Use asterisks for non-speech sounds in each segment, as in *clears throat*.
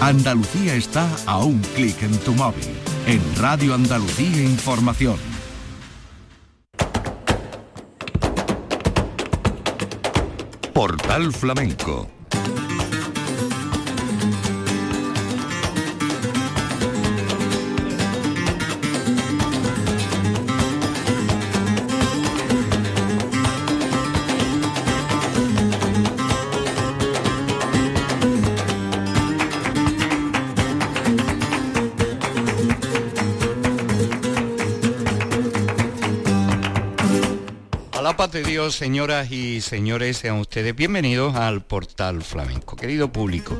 Andalucía está a un clic en tu móvil. En Radio Andalucía Información. Portal Flamenco Dios, señoras y señores, sean ustedes bienvenidos al portal flamenco. Querido público,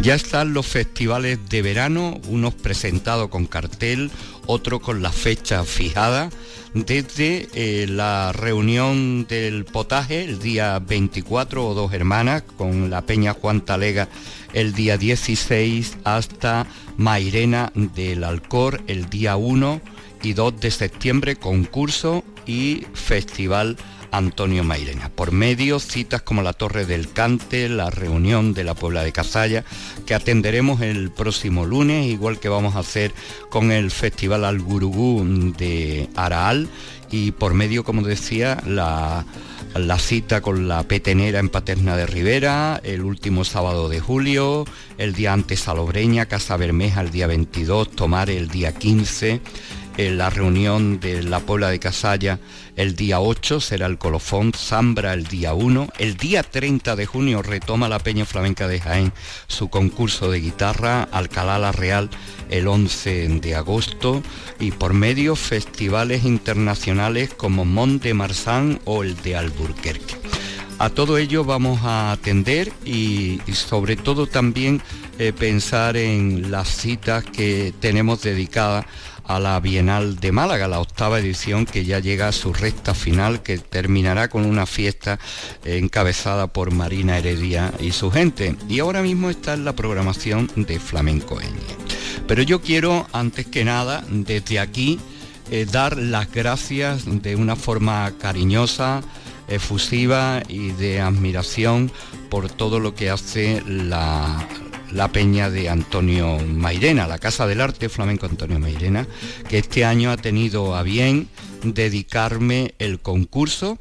ya están los festivales de verano, unos presentados con cartel, otros con la fecha fijada, desde eh, la reunión del potaje el día 24 o dos hermanas con la Peña Juan Talega el día 16 hasta Mairena del Alcor el día 1 y 2 de septiembre concurso y festival Antonio Mairena. Por medio, citas como la Torre del Cante, la reunión de la Puebla de Cazalla, que atenderemos el próximo lunes, igual que vamos a hacer con el Festival Algurugú de Araal, y por medio, como decía, la, la cita con la petenera en Paterna de Rivera, el último sábado de julio, el día antes Salobreña, Casa Bermeja el día 22, Tomar el día 15, en la reunión de la Puebla de Casalla el día 8 será el colofón, Zambra el día 1, el día 30 de junio retoma la Peña Flamenca de Jaén su concurso de guitarra, Alcalá la Real el 11 de agosto y por medio festivales internacionales como Mont de Marsan o el de Alburquerque. A todo ello vamos a atender y, sobre todo también eh, pensar en las citas que tenemos dedicadas a la Bienal de Málaga, la octava edición que ya llega a su recta final, que terminará con una fiesta encabezada por Marina Heredia y su gente. Y ahora mismo está en la programación de Flamenco Pero yo quiero, antes que nada, desde aquí, eh, dar las gracias de una forma cariñosa, efusiva y de admiración por todo lo que hace la, la peña de Antonio Mairena, la Casa del Arte Flamenco Antonio Mairena, que este año ha tenido a bien dedicarme el concurso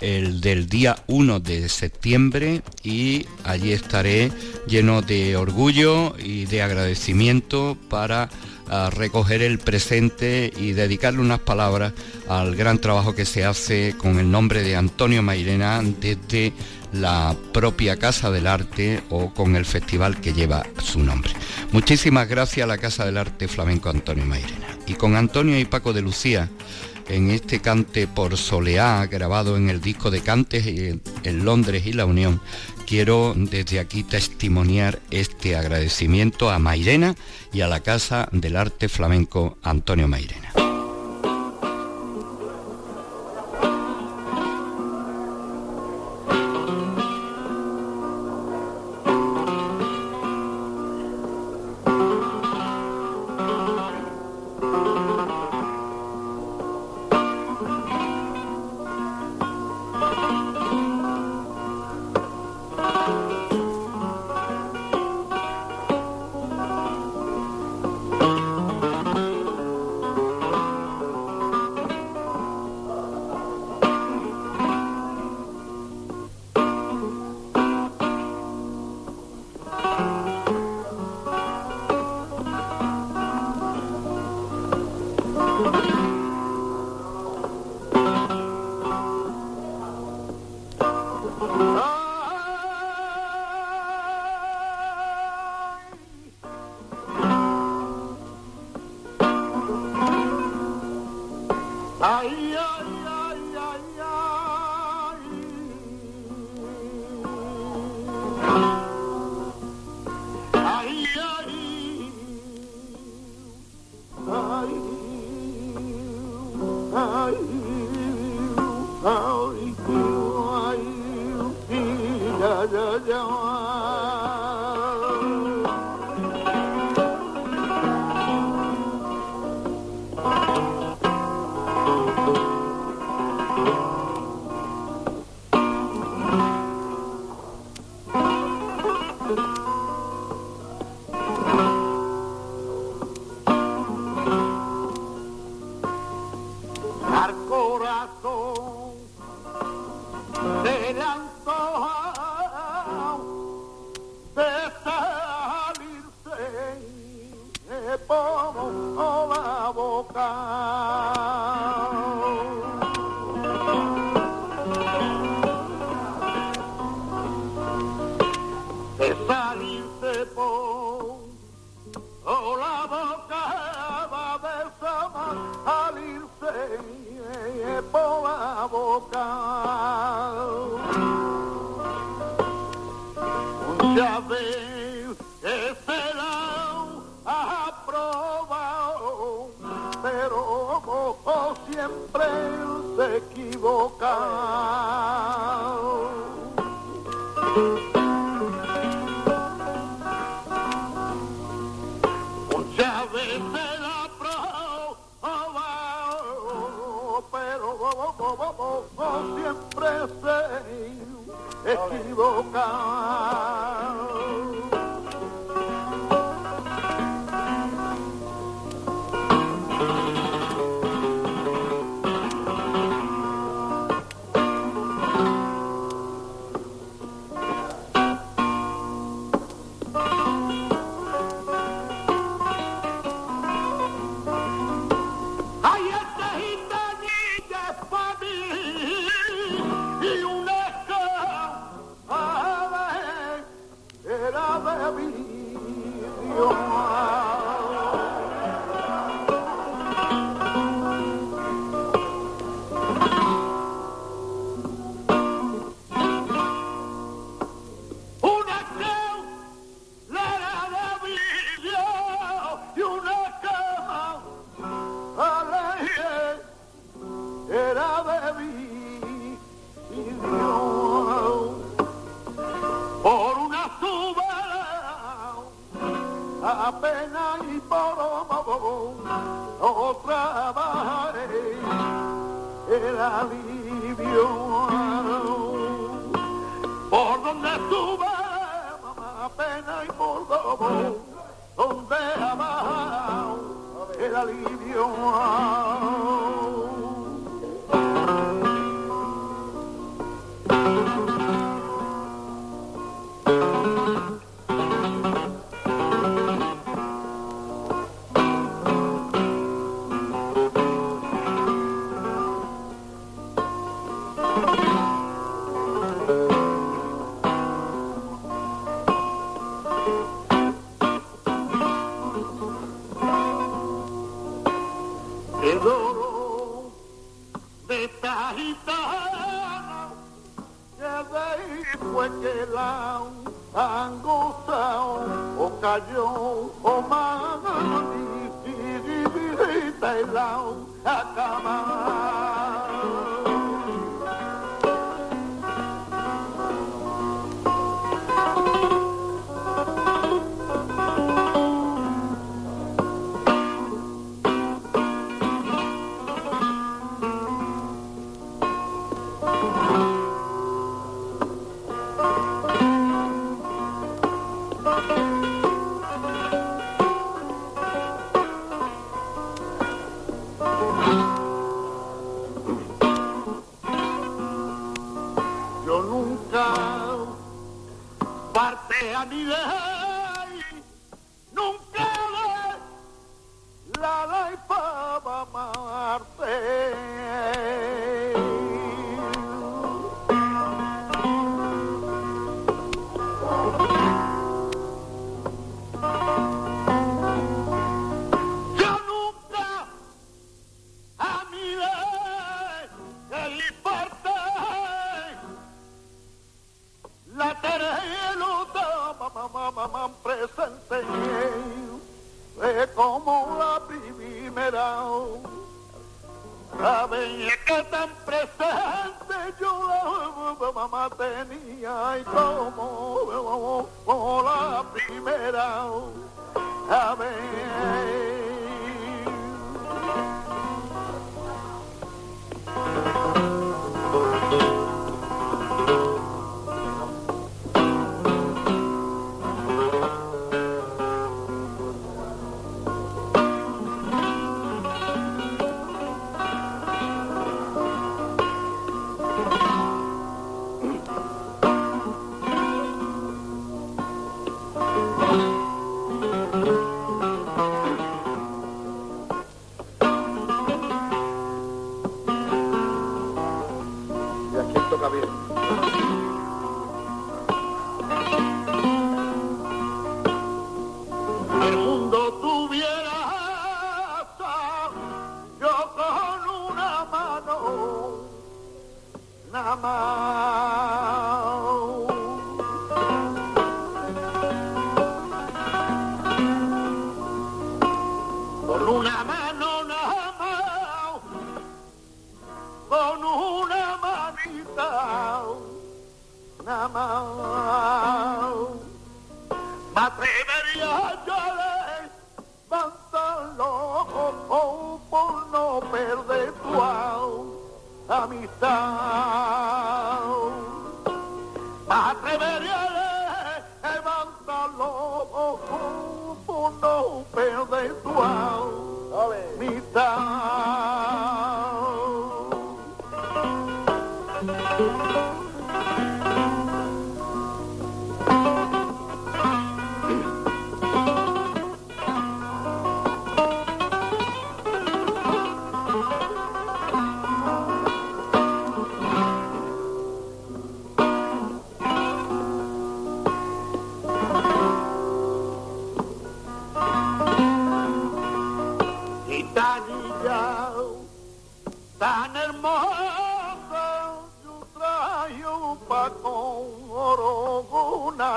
el del día 1 de septiembre y allí estaré lleno de orgullo y de agradecimiento para ah, recoger el presente y dedicarle unas palabras al gran trabajo que se hace con el nombre de Antonio Mairena desde la propia Casa del Arte o con el festival que lleva su nombre. Muchísimas gracias a la Casa del Arte Flamenco Antonio Mairena. Y con Antonio y Paco de Lucía, en este cante por Soleá, grabado en el disco de Cantes en Londres y La Unión, quiero desde aquí testimoniar este agradecimiento a Mairena y a la Casa del Arte Flamenco Antonio Mairena.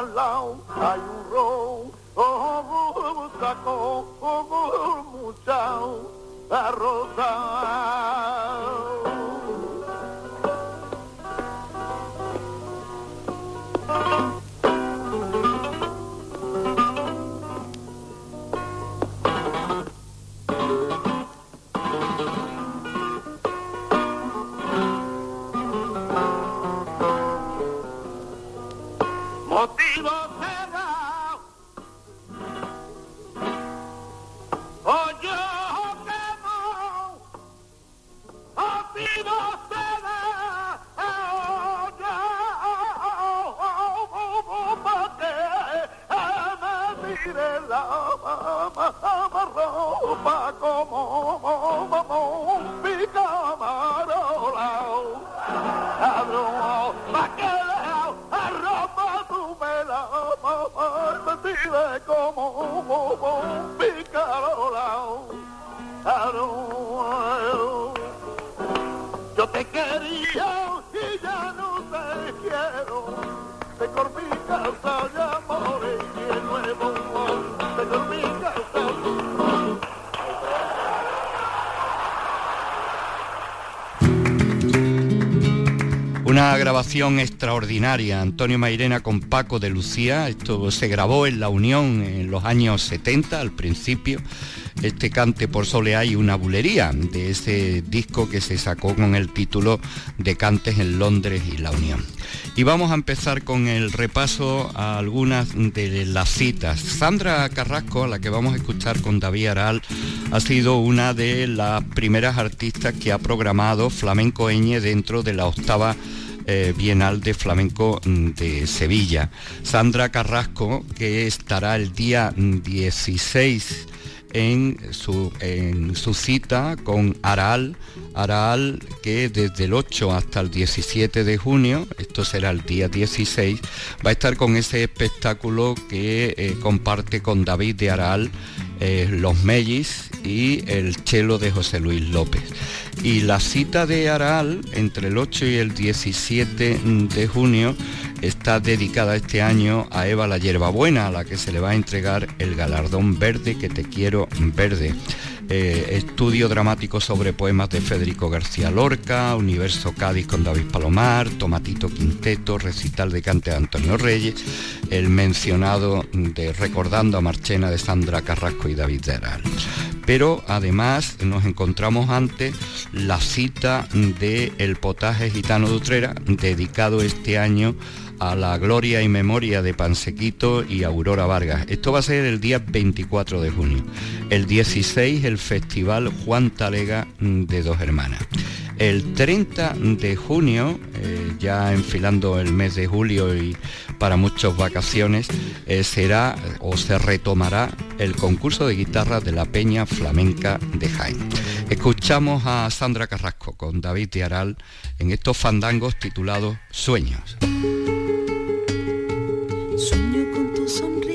salão, caiu um rom, oh, sacou, oh, muchão, a. guapa como mi camarón. Cabrón, bacalao, arropa tu vela, metida como mi camarón. Yo te quería y ya no te quiero, te corpí casa de amor y el nuevo amor, te corpí Grabación extraordinaria, Antonio Mairena con Paco de Lucía, esto se grabó en La Unión en los años 70 al principio, este cante por soleá y una bulería de ese disco que se sacó con el título de Cantes en Londres y La Unión. Y vamos a empezar con el repaso a algunas de las citas. Sandra Carrasco, a la que vamos a escuchar con David Aral, ha sido una de las primeras artistas que ha programado Flamenco Eñe dentro de la octava eh, Bienal de Flamenco mm, de Sevilla. Sandra Carrasco, que estará el día 16 en su, en su cita con Aral, Aral que desde el 8 hasta el 17 de junio, esto será el día 16, va a estar con ese espectáculo que eh, comparte con David de Aral, eh, Los Mellis y el Chelo de José Luis López. Y la cita de Aral entre el 8 y el 17 de junio está dedicada este año a Eva la Hierbabuena, a la que se le va a entregar el galardón verde que te quiero verde. Eh, estudio dramático sobre poemas de Federico García Lorca, Universo Cádiz con David Palomar, Tomatito Quinteto, recital de cante de Antonio Reyes, el mencionado de Recordando a Marchena de Sandra Carrasco y David Deral. Pero además nos encontramos ante la cita de El Potaje Gitano de Utrera, dedicado este año a la gloria y memoria de Pansequito y Aurora Vargas. Esto va a ser el día 24 de junio. El 16 el Festival Juan Talega de Dos Hermanas. El 30 de junio, eh, ya enfilando el mes de julio y para muchas vacaciones, eh, será o se retomará el concurso de guitarra de la Peña Flamenca de Jaén. Escuchamos a Sandra Carrasco con David Tiaral en estos fandangos titulados Sueños. Soy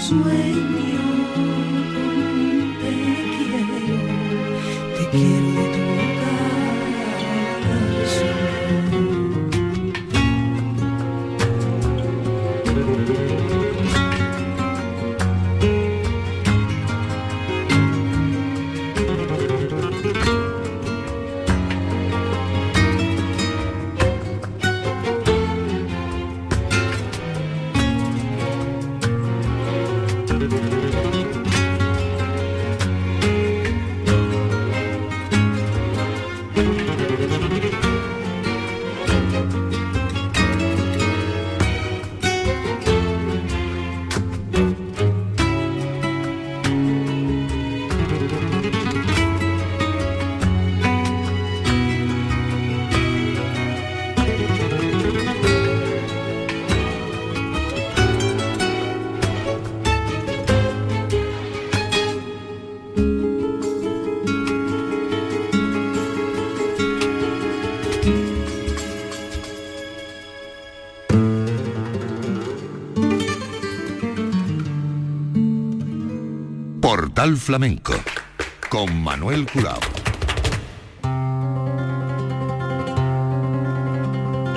sueño. Te quiero, te quiero. Flamenco con Manuel Curao.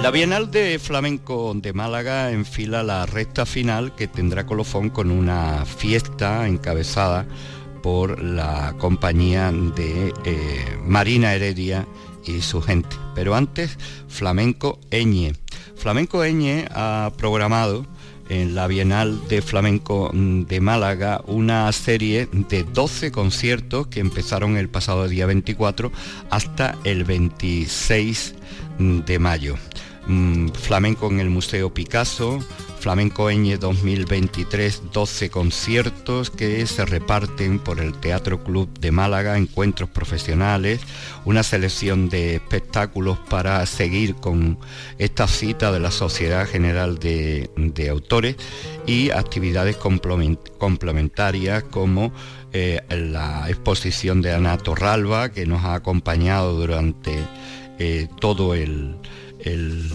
La Bienal de Flamenco de Málaga enfila la recta final que tendrá colofón con una fiesta encabezada por la compañía de eh, Marina Heredia y su gente. Pero antes, Flamenco Eñe. Flamenco Eñe ha programado en la Bienal de Flamenco de Málaga una serie de 12 conciertos que empezaron el pasado día 24 hasta el 26 de mayo. Mm, flamenco en el Museo Picasso, Flamenco Eñe 2023, 12 conciertos que se reparten por el Teatro Club de Málaga, encuentros profesionales, una selección de espectáculos para seguir con esta cita de la Sociedad General de, Autores y actividades complementarias como eh, la exposición de Ana Torralba que nos ha acompañado durante eh, todo el el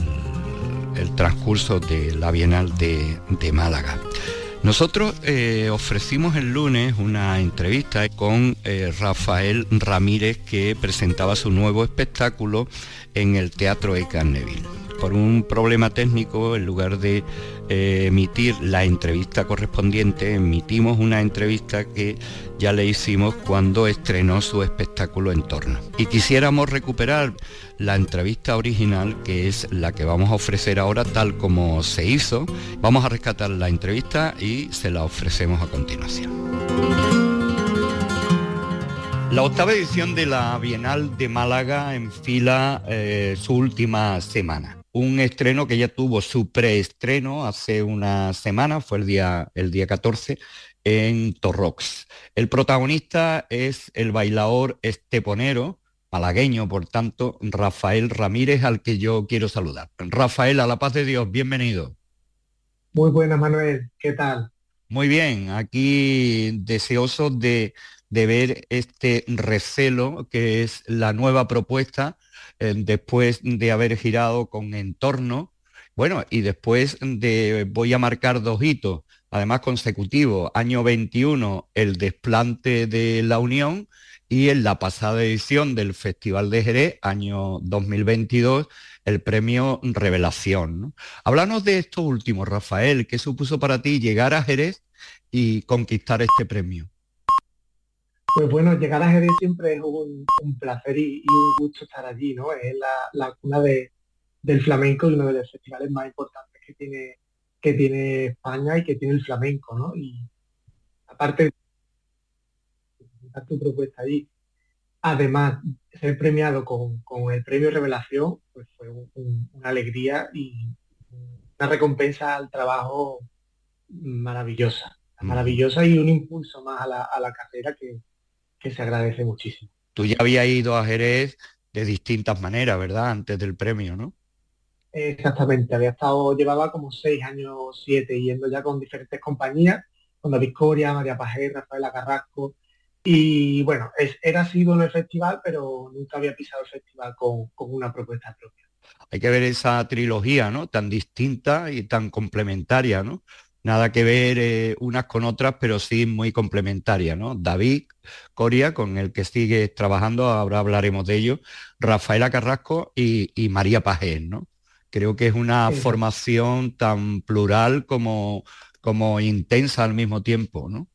transcurso de la Bienal de, Málaga. Nosotros eh, ofrecimos el lunes una entrevista con eh, Rafael Ramírez que presentaba su nuevo espectáculo en el Teatro de Carneville. Por un problema técnico, en lugar de eh, emitir la entrevista correspondiente, emitimos una entrevista que ya le hicimos cuando estrenó su espectáculo en torno. Y quisiéramos recuperar la entrevista original, que es la que vamos a ofrecer ahora tal como se hizo. Vamos a rescatar la entrevista y se la ofrecemos a continuación. La octava edición de la Bienal de Málaga enfila eh, su última semana un estreno que ya tuvo su preestreno hace una semana, fue el día, el día 14, en Torrox. El protagonista es el bailador esteponero, malagueño, por tanto, Rafael Ramírez, al que yo quiero saludar. Rafael, a la paz de Dios, bienvenido. Muy buenas, Manuel, ¿qué tal? Muy bien, aquí deseoso de, de ver este recelo, que es la nueva propuesta eh, después de haber girado con entorno, bueno, y después de, voy a marcar dos hitos, además consecutivos, año 21, el desplante de la Unión, y en la pasada edición del Festival de Jerez, año 2022, el premio Revelación. Háblanos de esto último, Rafael, ¿qué supuso para ti llegar a Jerez y conquistar este premio? Pues bueno, llegar a Jerez siempre es un, placer y, un gusto estar allí, ¿no? Es la, cuna del flamenco y uno de los festivales más importantes que tiene, que tiene España y que tiene el flamenco, ¿no? Y aparte de tu propuesta allí, además ser premiado con, el premio Revelación, pues fue una alegría y una recompensa al trabajo maravillosa, maravillosa y un impulso más a la, a la carrera que, que se agradece muchísimo. Tú ya habías ido a Jerez de distintas maneras, ¿verdad? Antes del premio, ¿no? Exactamente, había estado, llevaba como seis años, siete, yendo ya con diferentes compañías, con David Coria, María Pajé, Rafaela Carrasco, y bueno, es, era sido en el festival, pero nunca había pisado el festival con, con una propuesta propia. Hay que ver esa trilogía, ¿no? Tan distinta y tan complementaria, ¿no? Nada que ver eh, unas con otras, pero sí muy complementarias, ¿no? David Coria, con el que sigue trabajando, ahora hablaremos de ello, Rafaela Carrasco y, María Pajés, ¿no? Creo que es una formación tan plural como, como intensa al mismo tiempo, ¿no?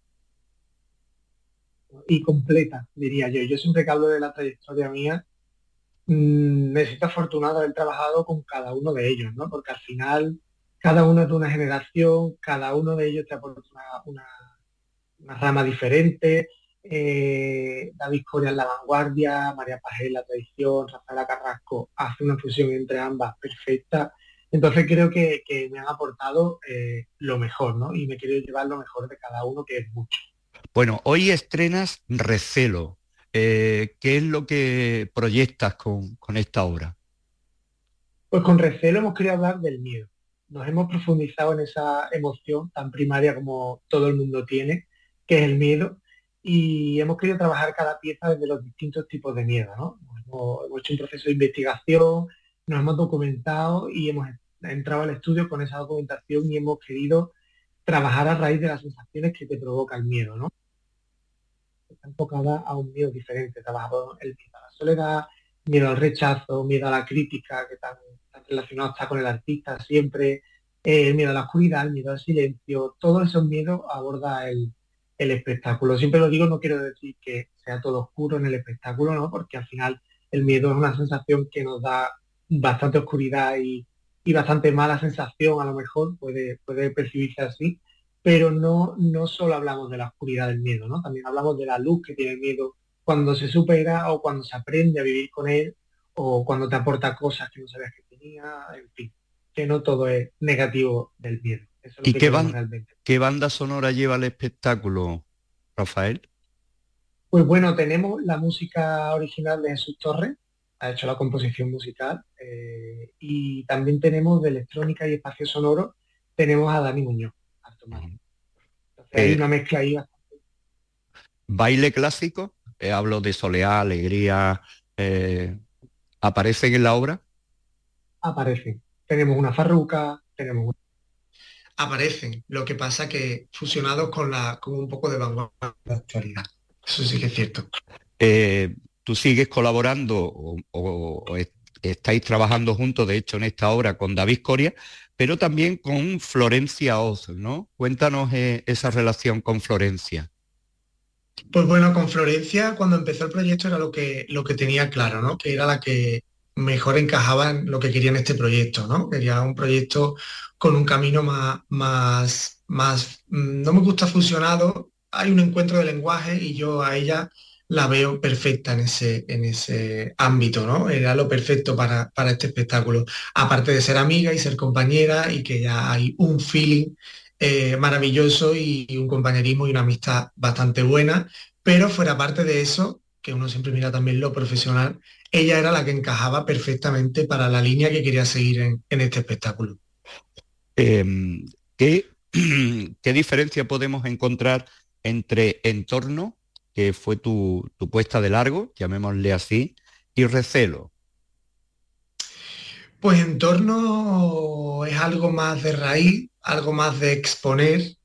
Y completa, diría yo. Yo siempre que hablo de la trayectoria mía, mmm, me siento afortunado de haber trabajado con cada uno de ellos, ¿no? Porque al final cada uno es de una generación, cada uno de ellos te aporta una, rama diferente. Eh, David Coria en la vanguardia, María Pajé en la tradición, Rafaela Carrasco hace una fusión entre ambas perfecta. Entonces creo que, me han aportado eh, lo mejor, ¿no? Y me quiero llevar lo mejor de cada uno, que es mucho. Bueno, hoy estrenas Recelo. Eh, ¿Qué es lo que proyectas con, con esta obra? Pues con Recelo hemos querido hablar del miedo nos hemos profundizado en esa emoción tan primaria como todo el mundo tiene, que es el miedo, y hemos querido trabajar cada pieza desde los distintos tipos de miedo, ¿no? Hemos, hecho un proceso de investigación, nos hemos documentado y hemos entrado al estudio con esa documentación y hemos querido trabajar a raíz de las sensaciones que te provoca el miedo, ¿no? Está enfocada a un miedo diferente, trabajamos el miedo a la soledad, miedo al rechazo, miedo a la crítica, que tan relacionado está con el artista siempre, eh, el miedo a la oscuridad, el miedo al silencio, todos esos miedos aborda el, espectáculo. Siempre lo digo, no quiero decir que sea todo oscuro en el espectáculo, ¿no? Porque al final el miedo es una sensación que nos da bastante oscuridad y, bastante mala sensación, a lo mejor puede, puede percibirse así, pero no, no solo hablamos de la oscuridad del miedo, ¿no? También hablamos de la luz que tiene el miedo cuando se supera o cuando se aprende a vivir con él o cuando te aporta cosas que no sabías que en fin, que no todo es negativo del miedo. ¿Y qué, qué banda sonora lleva el espectáculo, Rafael? Pues bueno, tenemos la música original de Jesús Torres, ha hecho la composición musical, eh, y también tenemos de electrónica y espacio sonoro, tenemos a Dani Muñoz. Entonces hay eh, una mezcla ahí ¿Baile clásico? Eh, hablo de soleá, alegría, ¿aparecen en la obra? aparecen. Tenemos una farruca, tenemos aparecen. Lo que pasa que fusionados con la con un poco de vanguardia de actualidad. Eso sí que es cierto. Eh, tú sigues colaborando o, estáis trabajando juntos, de hecho, en esta obra con David Coria, pero también con Florencia Oz, ¿no? Cuéntanos eh, esa relación con Florencia. Pues bueno, con Florencia, cuando empezó el proyecto era lo que, lo que tenía claro, ¿no? Que era la que mejor encajaba en lo que quería en este proyecto, ¿no? Quería un proyecto con un camino más, más, más, mm, no me gusta fusionado, hay un encuentro de lenguaje y yo a ella la veo perfecta en ese, en ese ámbito, ¿no? Era lo perfecto para, para este espectáculo. Aparte de ser amiga y ser compañera y que ya hay un feeling eh, maravilloso y, y un compañerismo y una amistad bastante buena, pero fuera parte de eso, que uno siempre mira también lo profesional, ella era la que encajaba perfectamente para la línea que quería seguir en, este espectáculo. Em, ¿qué, *clears throat* ¿qué, diferencia podemos encontrar entre entorno, que fue tu, puesta de largo, llamémosle así, y recelo? Pues entorno es algo más de raíz, algo más de exponer,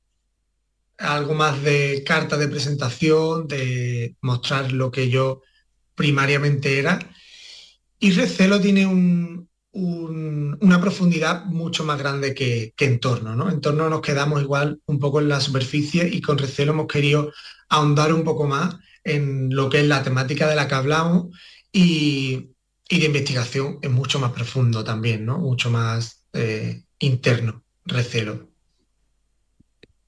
algo más de carta de presentación, de mostrar lo que yo primariamente era. Y Recelo tiene una profundidad mucho más grande que, Entorno. ¿no? Entorno nos quedamos igual un poco en la superficie y con Recelo hemos querido ahondar un poco más en lo que es la temática de la que hablamos y, de investigación es mucho más profundo también, mucho más eh, interno, Recelo.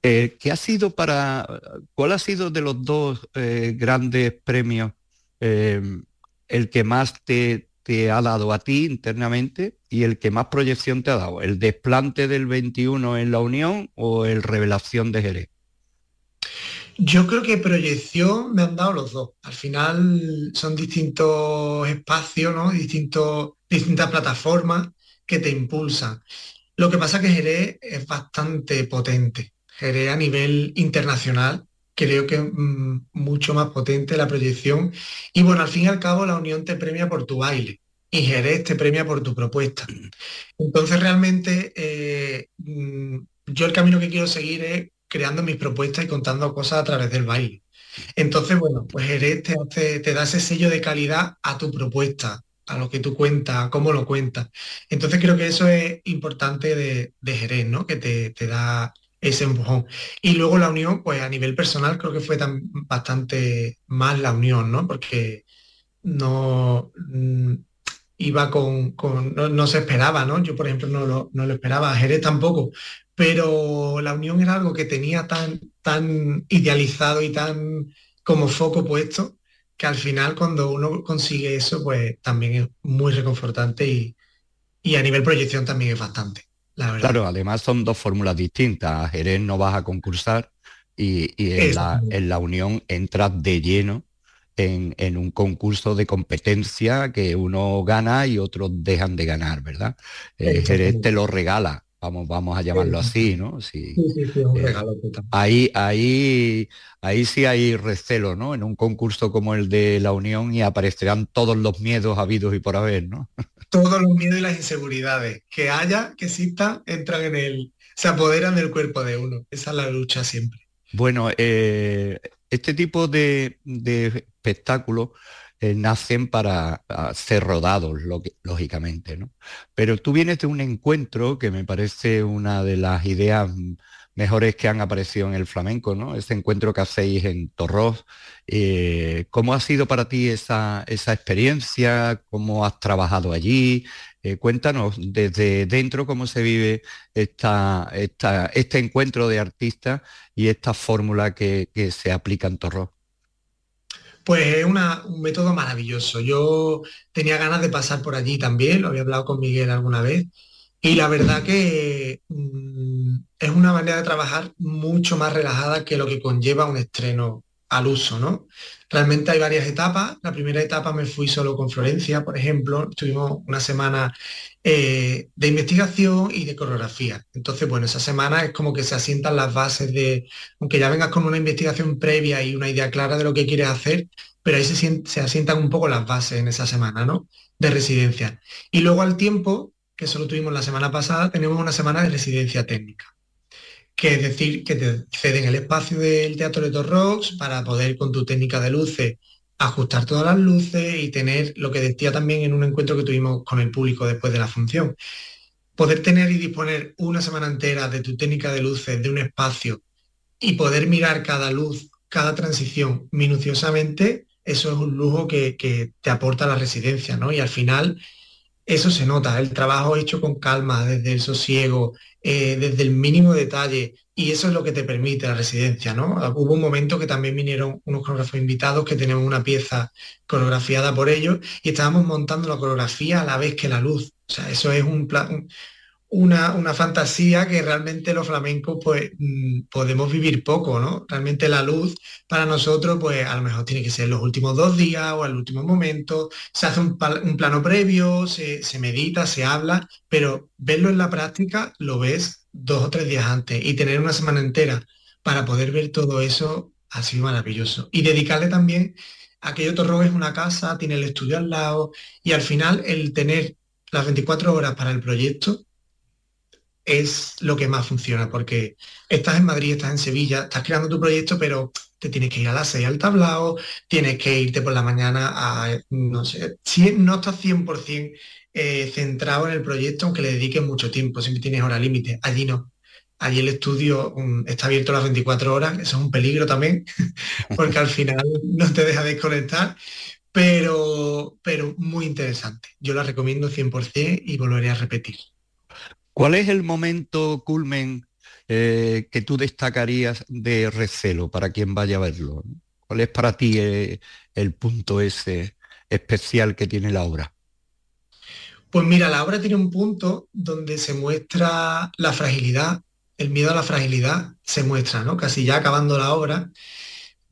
Eh, ¿Qué ha sido para, cuál ha sido de los dos eh, grandes premios el que más te, te ha dado a ti internamente y el que más proyección te ha dado? ¿El desplante del 21 en la Unión o el Revelación de Jerez? Yo creo que proyección me han dado los dos. Al final son distintos espacios, ¿no? Distintos, distintas plataformas que te impulsan. Lo que pasa que Jerez es bastante potente. Jerez a nivel internacional creo que es mm, mucho más potente la proyección. Y bueno, al fin y al cabo la Unión te premia por tu baile y Jerez te premia por tu propuesta. Entonces realmente eh, mm, yo el camino que quiero seguir es creando mis propuestas y contando cosas a través del baile. Entonces, bueno, pues Jerez te, te da ese sello de calidad a tu propuesta, a lo que tú cuentas, a cómo lo cuentas. Entonces creo que eso es importante de, de Jerez, ¿no? Que te, te, da ese empujón. Y luego la unión, pues a nivel personal creo que fue tan, bastante más la unión, ¿no? Porque no mm, iba con, no, se esperaba, ¿no? Yo, por ejemplo, no lo, no lo esperaba, Jerez tampoco, pero la unión era algo que tenía tan, tan idealizado y tan como foco puesto que al final cuando uno consigue eso, pues también es muy reconfortante y, y a nivel proyección también es bastante. La verdad. Claro, además son dos fórmulas distintas. A Jerez no vas a concursar y, en, la, en, la, unión entras de lleno en, un concurso de competencia que uno gana y otros dejan de ganar, ¿verdad? Eh, Jerez te lo regala, vamos, vamos a llamarlo así, ¿no? Sí, sí, sí, un eh, regalo ahí, ahí, ahí sí hay recelo, ¿no? En un concurso como el de la Unión y aparecerán todos los miedos habidos y por haber, ¿no? *laughs* Todos los miedos y las inseguridades que haya, que existan, entran en el, se apoderan del cuerpo de uno. Esa es la lucha siempre. Bueno, eh, este tipo de, espectáculos eh, nacen para ser rodados, lógicamente, ¿no? Pero tú vienes de un encuentro que me parece una de las ideas mejores que han aparecido en el flamenco, ¿no? Ese encuentro que hacéis en Torros. Eh, ¿Cómo ha sido para ti esa, esa experiencia? ¿Cómo has trabajado allí? Eh, cuéntanos desde dentro cómo se vive esta, este encuentro de artistas y esta fórmula que, se aplica en Torro. Pues es un método maravilloso. Yo tenía ganas de pasar por allí también, lo había hablado con Miguel alguna vez, y la verdad que mm, es una manera de trabajar mucho más relajada que lo que conlleva un estreno al uso, ¿no? Realmente hay varias etapas. La primera etapa me fui solo con Florencia, por ejemplo. Tuvimos una semana eh, de investigación y de coreografía. Entonces, bueno, esa semana es como que se asientan las bases de, aunque ya vengas con una investigación previa y una idea clara de lo que quieres hacer, pero ahí se, se asientan un poco las bases en esa semana, ¿no? De residencia. Y luego al tiempo, que solo tuvimos la semana pasada, tenemos una semana de residencia técnica que es decir, que te ceden el espacio del Teatro de Torrox para poder con tu técnica de luces ajustar todas las luces y tener lo que decía también en un encuentro que tuvimos con el público después de la función. Poder tener y disponer una semana entera de tu técnica de luces, de un espacio y poder mirar cada luz, cada transición minuciosamente, eso es un lujo que, que te aporta la residencia, ¿no? Y al final eso se nota, el trabajo hecho con calma, desde el sosiego, eh, desde el mínimo detalle, y eso es lo que te permite la residencia, ¿no? Hubo un momento que también vinieron unos coreógrafos invitados que tenemos una pieza coreografiada por ellos y estábamos montando la coreografía a la vez que la luz. O sea, eso es un, plan, una, fantasía que realmente los flamencos pues mm, podemos vivir poco, ¿no? Realmente la luz para nosotros pues a lo mejor tiene que ser los últimos dos días o al último momento, se hace un, plano previo, se, medita, se habla, pero verlo en la práctica lo ves dos o tres días antes y tener una semana entera para poder ver todo eso ha sido maravilloso. Y dedicarle también a que Torro es una casa, tiene el estudio al lado y al final el tener las 24 horas para el proyecto es lo que más funciona, porque estás en Madrid, estás en Sevilla, estás creando tu proyecto, pero te tienes que ir a las 6 al tablao, tienes que irte por la mañana a, no sé, si no estás 100% eh, centrado en el proyecto, aunque le dediques mucho tiempo, siempre tienes hora límite, allí no. Allí el estudio mm, está abierto las 24 horas, eso es un peligro también, *laughs* porque al final no te deja desconectar, pero, pero muy interesante. Yo la recomiendo 100% y volveré a repetir. ¿Cuál es el momento culmen eh, que tú destacarías de recelo para quien vaya a verlo? ¿Cuál es para ti eh, el punto ese especial que tiene la obra? Pues mira, la obra tiene un punto donde se muestra la fragilidad, el miedo a la fragilidad se muestra, ¿no? Casi ya acabando la obra,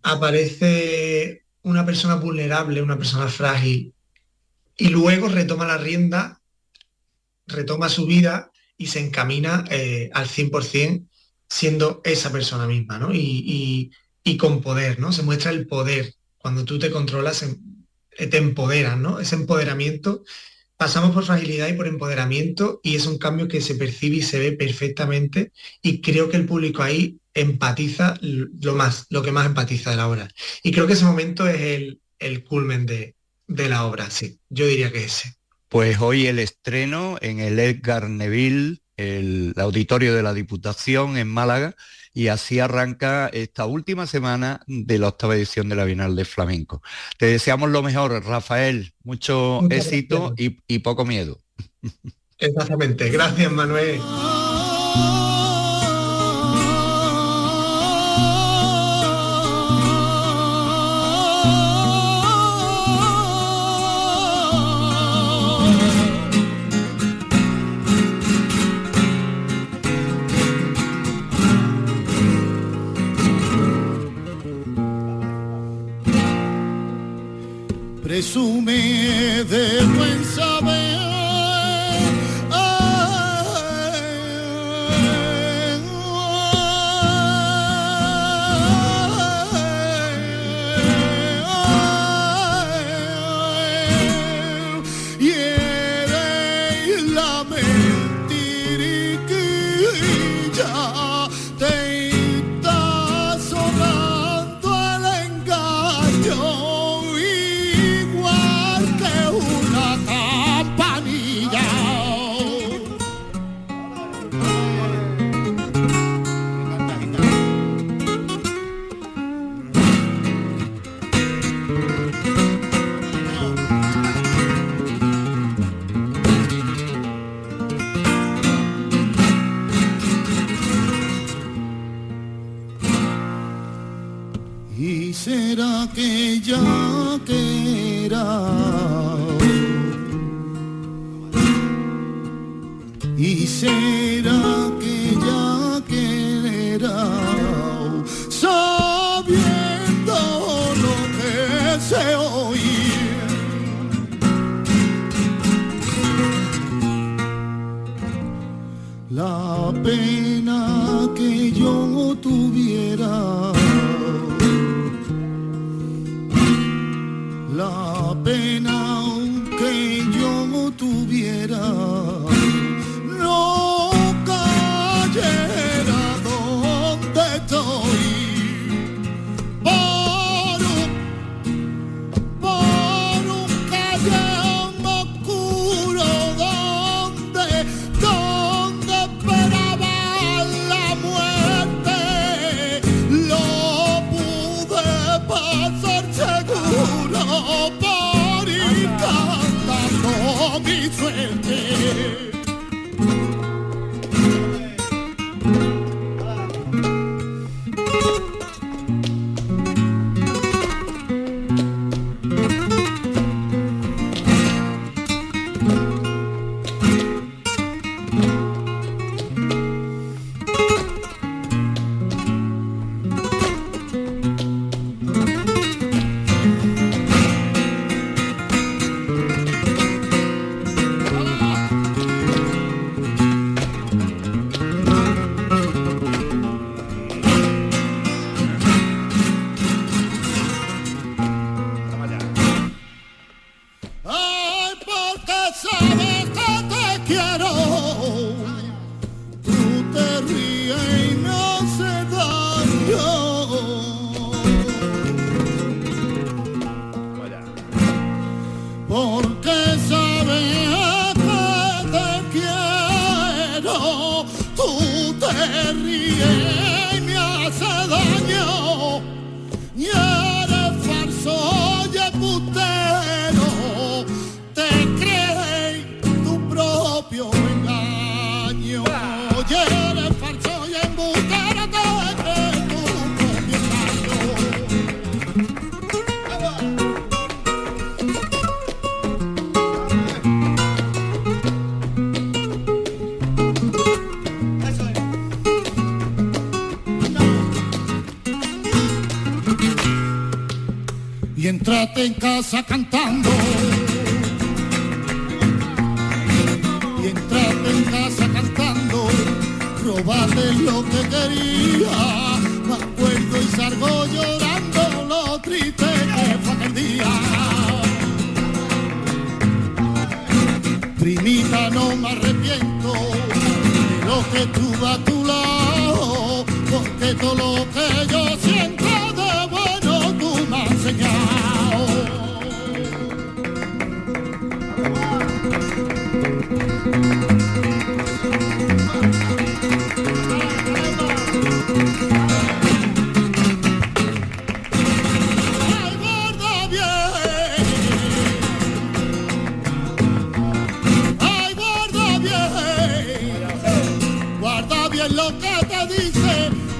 aparece una persona vulnerable, una persona frágil, y luego retoma la rienda, retoma su vida y se encamina eh, al 100% siendo esa persona misma, ¿no? Y, con poder, ¿no? Se muestra el poder. Cuando tú te controlas, em, te empoderan, ¿no? Ese empoderamiento pasamos por fragilidad y por empoderamiento y es un cambio que se percibe y se ve perfectamente y creo que el público ahí empatiza lo más, lo que más empatiza de la obra. Y creo que ese momento es el, el culmen de, de la obra, sí, yo diría que ese. Pues hoy el estreno en el Edgar Neville, el auditorio de la Diputación en Málaga, y así arranca esta última semana de la octava edición de la Bienal de Flamenco. Te deseamos lo mejor, Rafael, mucho éxito y, y poco miedo. *laughs* Exactamente, gracias Manuel. isso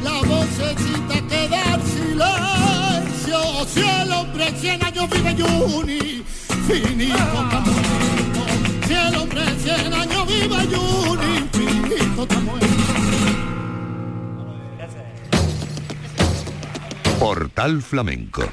la vocecita que da el silencio. Si el hombre cien años vive Juni, finito está muerto. Si el hombre cien años vive Juni, finito está muerto. Portal Flamenco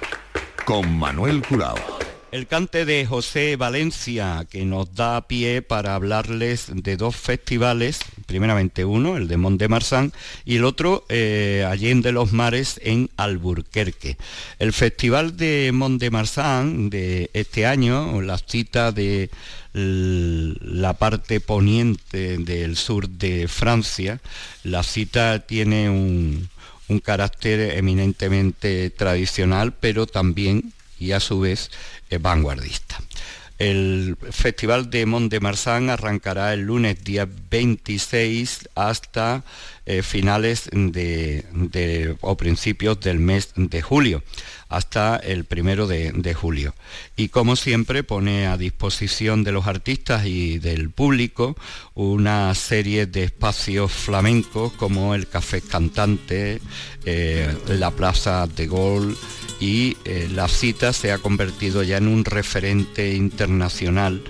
con Manuel Curao. El cante de José Valencia que nos da pie para hablarles de dos festivales, primeramente uno, el de Mont de Marsan, y el otro, eh, Allende los Mares en Alburquerque. El festival de Mont de Marsan de este año, la cita de la parte poniente del sur de Francia, la cita tiene un carácter eminentemente tradicional, pero también y a su vez eh, vanguardista. El Festival de Mont de Marsan arrancará el lunes día 26 hasta eh, finales de, o principios del mes de julio, hasta el primero de, de julio. Y como siempre pone a disposición de los artistas y del público una serie de espacios flamencos como el Café Cantante, eh, la Plaza de Gol, y eh, la cita se ha convertido ya en un referente internacional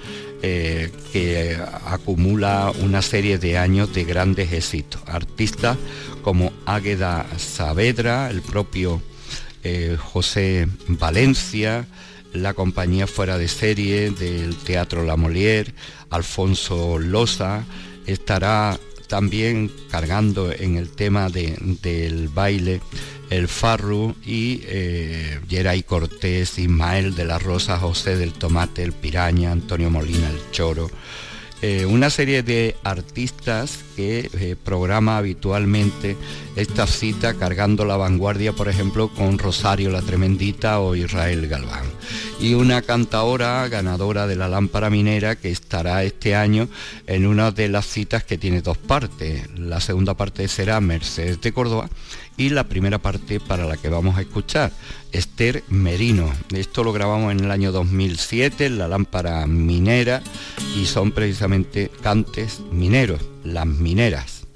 eh, que acumula una serie de años de grandes éxitos. Artistas como Águeda Saavedra, el propio eh, José Valencia, la compañía fuera de serie del Teatro La Molière, Alfonso Loza, estará también cargando en el tema de- del baile el Farru y eh, Geray Cortés, Ismael de la Rosa, José del Tomate, el Piraña, Antonio Molina, el Choro. Eh, una serie de artistas que eh, programa habitualmente esta cita cargando la vanguardia, por ejemplo, con Rosario la Tremendita o Israel Galván. Y una cantaora ganadora de la lámpara minera que estará este año en una de las citas que tiene dos partes. La segunda parte será Mercedes de Córdoba y la primera parte para la que vamos a escuchar, Esther Merino. Esto lo grabamos en el año 2007 en la lámpara minera y son precisamente cantes mineros, las mineras.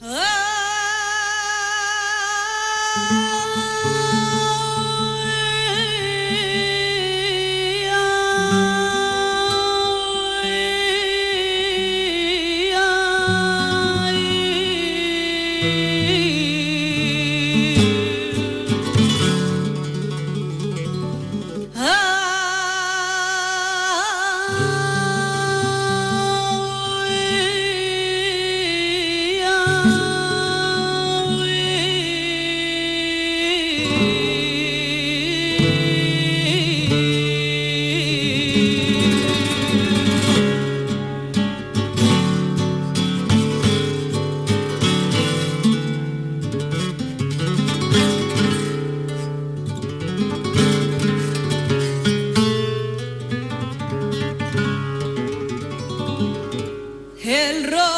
El rojo,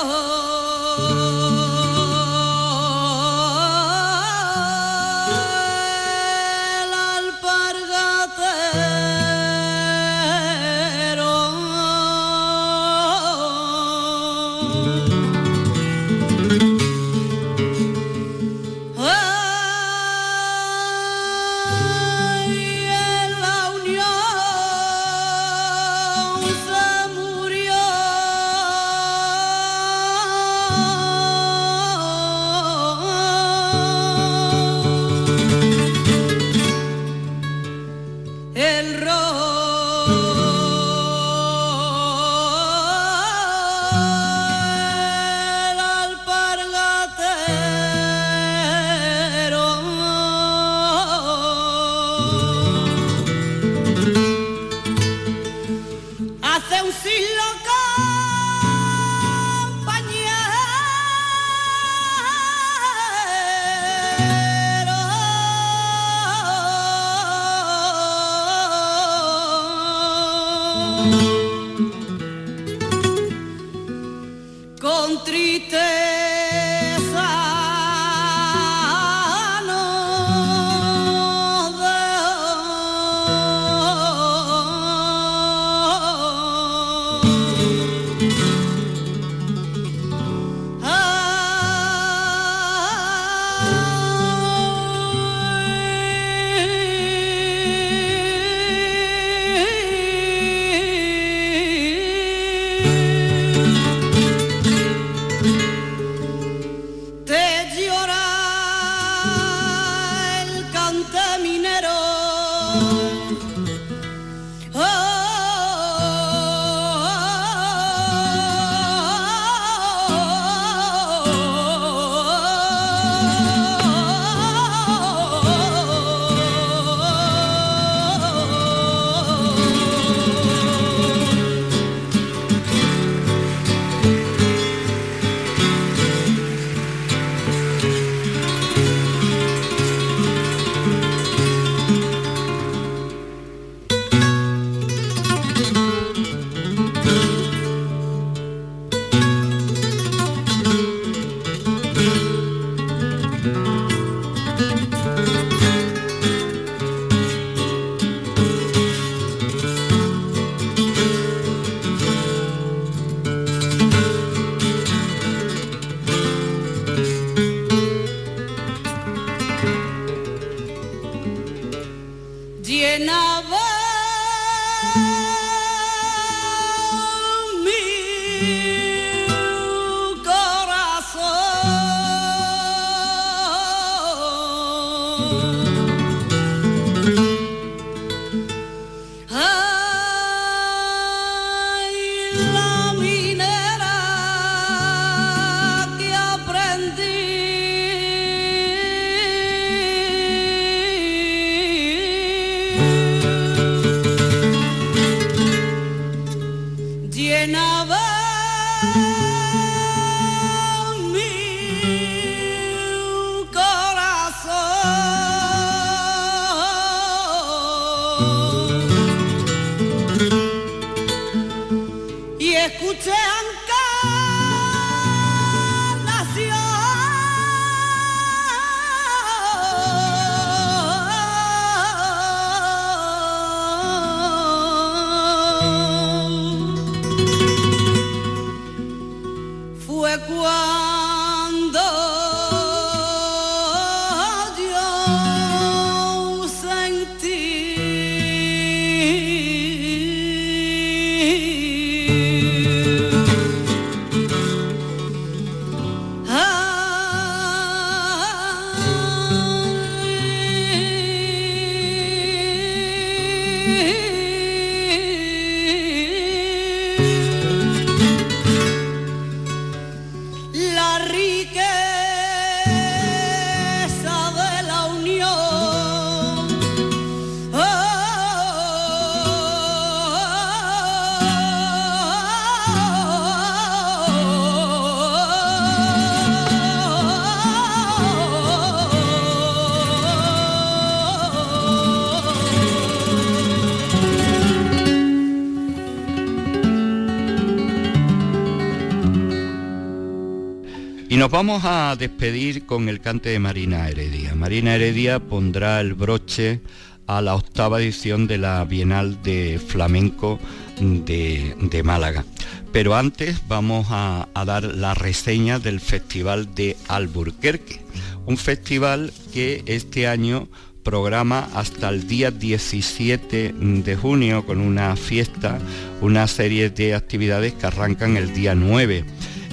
vamos a despedir con el cante de Marina Heredia. Marina Heredia pondrá el broche a la octava edición de la Bienal de Flamenco de, Málaga. Pero antes vamos a, dar la reseña del Festival de Alburquerque, un festival que este año programa hasta el día 17 de junio con una fiesta, una serie de actividades que arrancan el día 9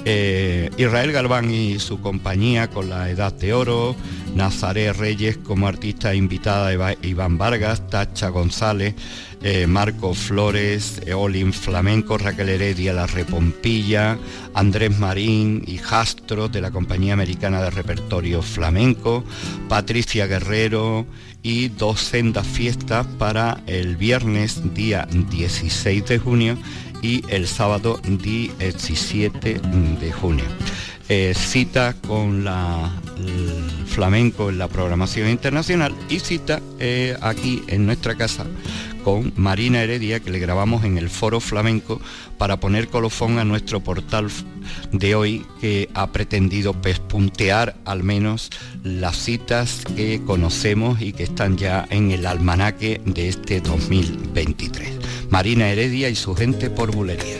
eh, Israel Galván y su compañía con la Edad de Oro, Nazaré Reyes como artista invitada, Iván Vargas, Tacha González, eh, Marco Flores, Eolin Flamenco, Raquel Heredia, La Repompilla, Andrés Marín y Jastro de la Compañía Americana de Repertorio Flamenco, Patricia Guerrero y dos sendas fiestas para el viernes día 16 de junio y el sábado 17 de junio. Eh, cita con la, flamenco en la programación internacional y cita eh, aquí en nuestra casa con Marina Heredia que le grabamos en el foro flamenco para poner colofón a nuestro portal de hoy que ha pretendido pespuntear al menos las citas que conocemos y que están ya en el almanaque de este 2023. Marina Heredia y su gente por bulería.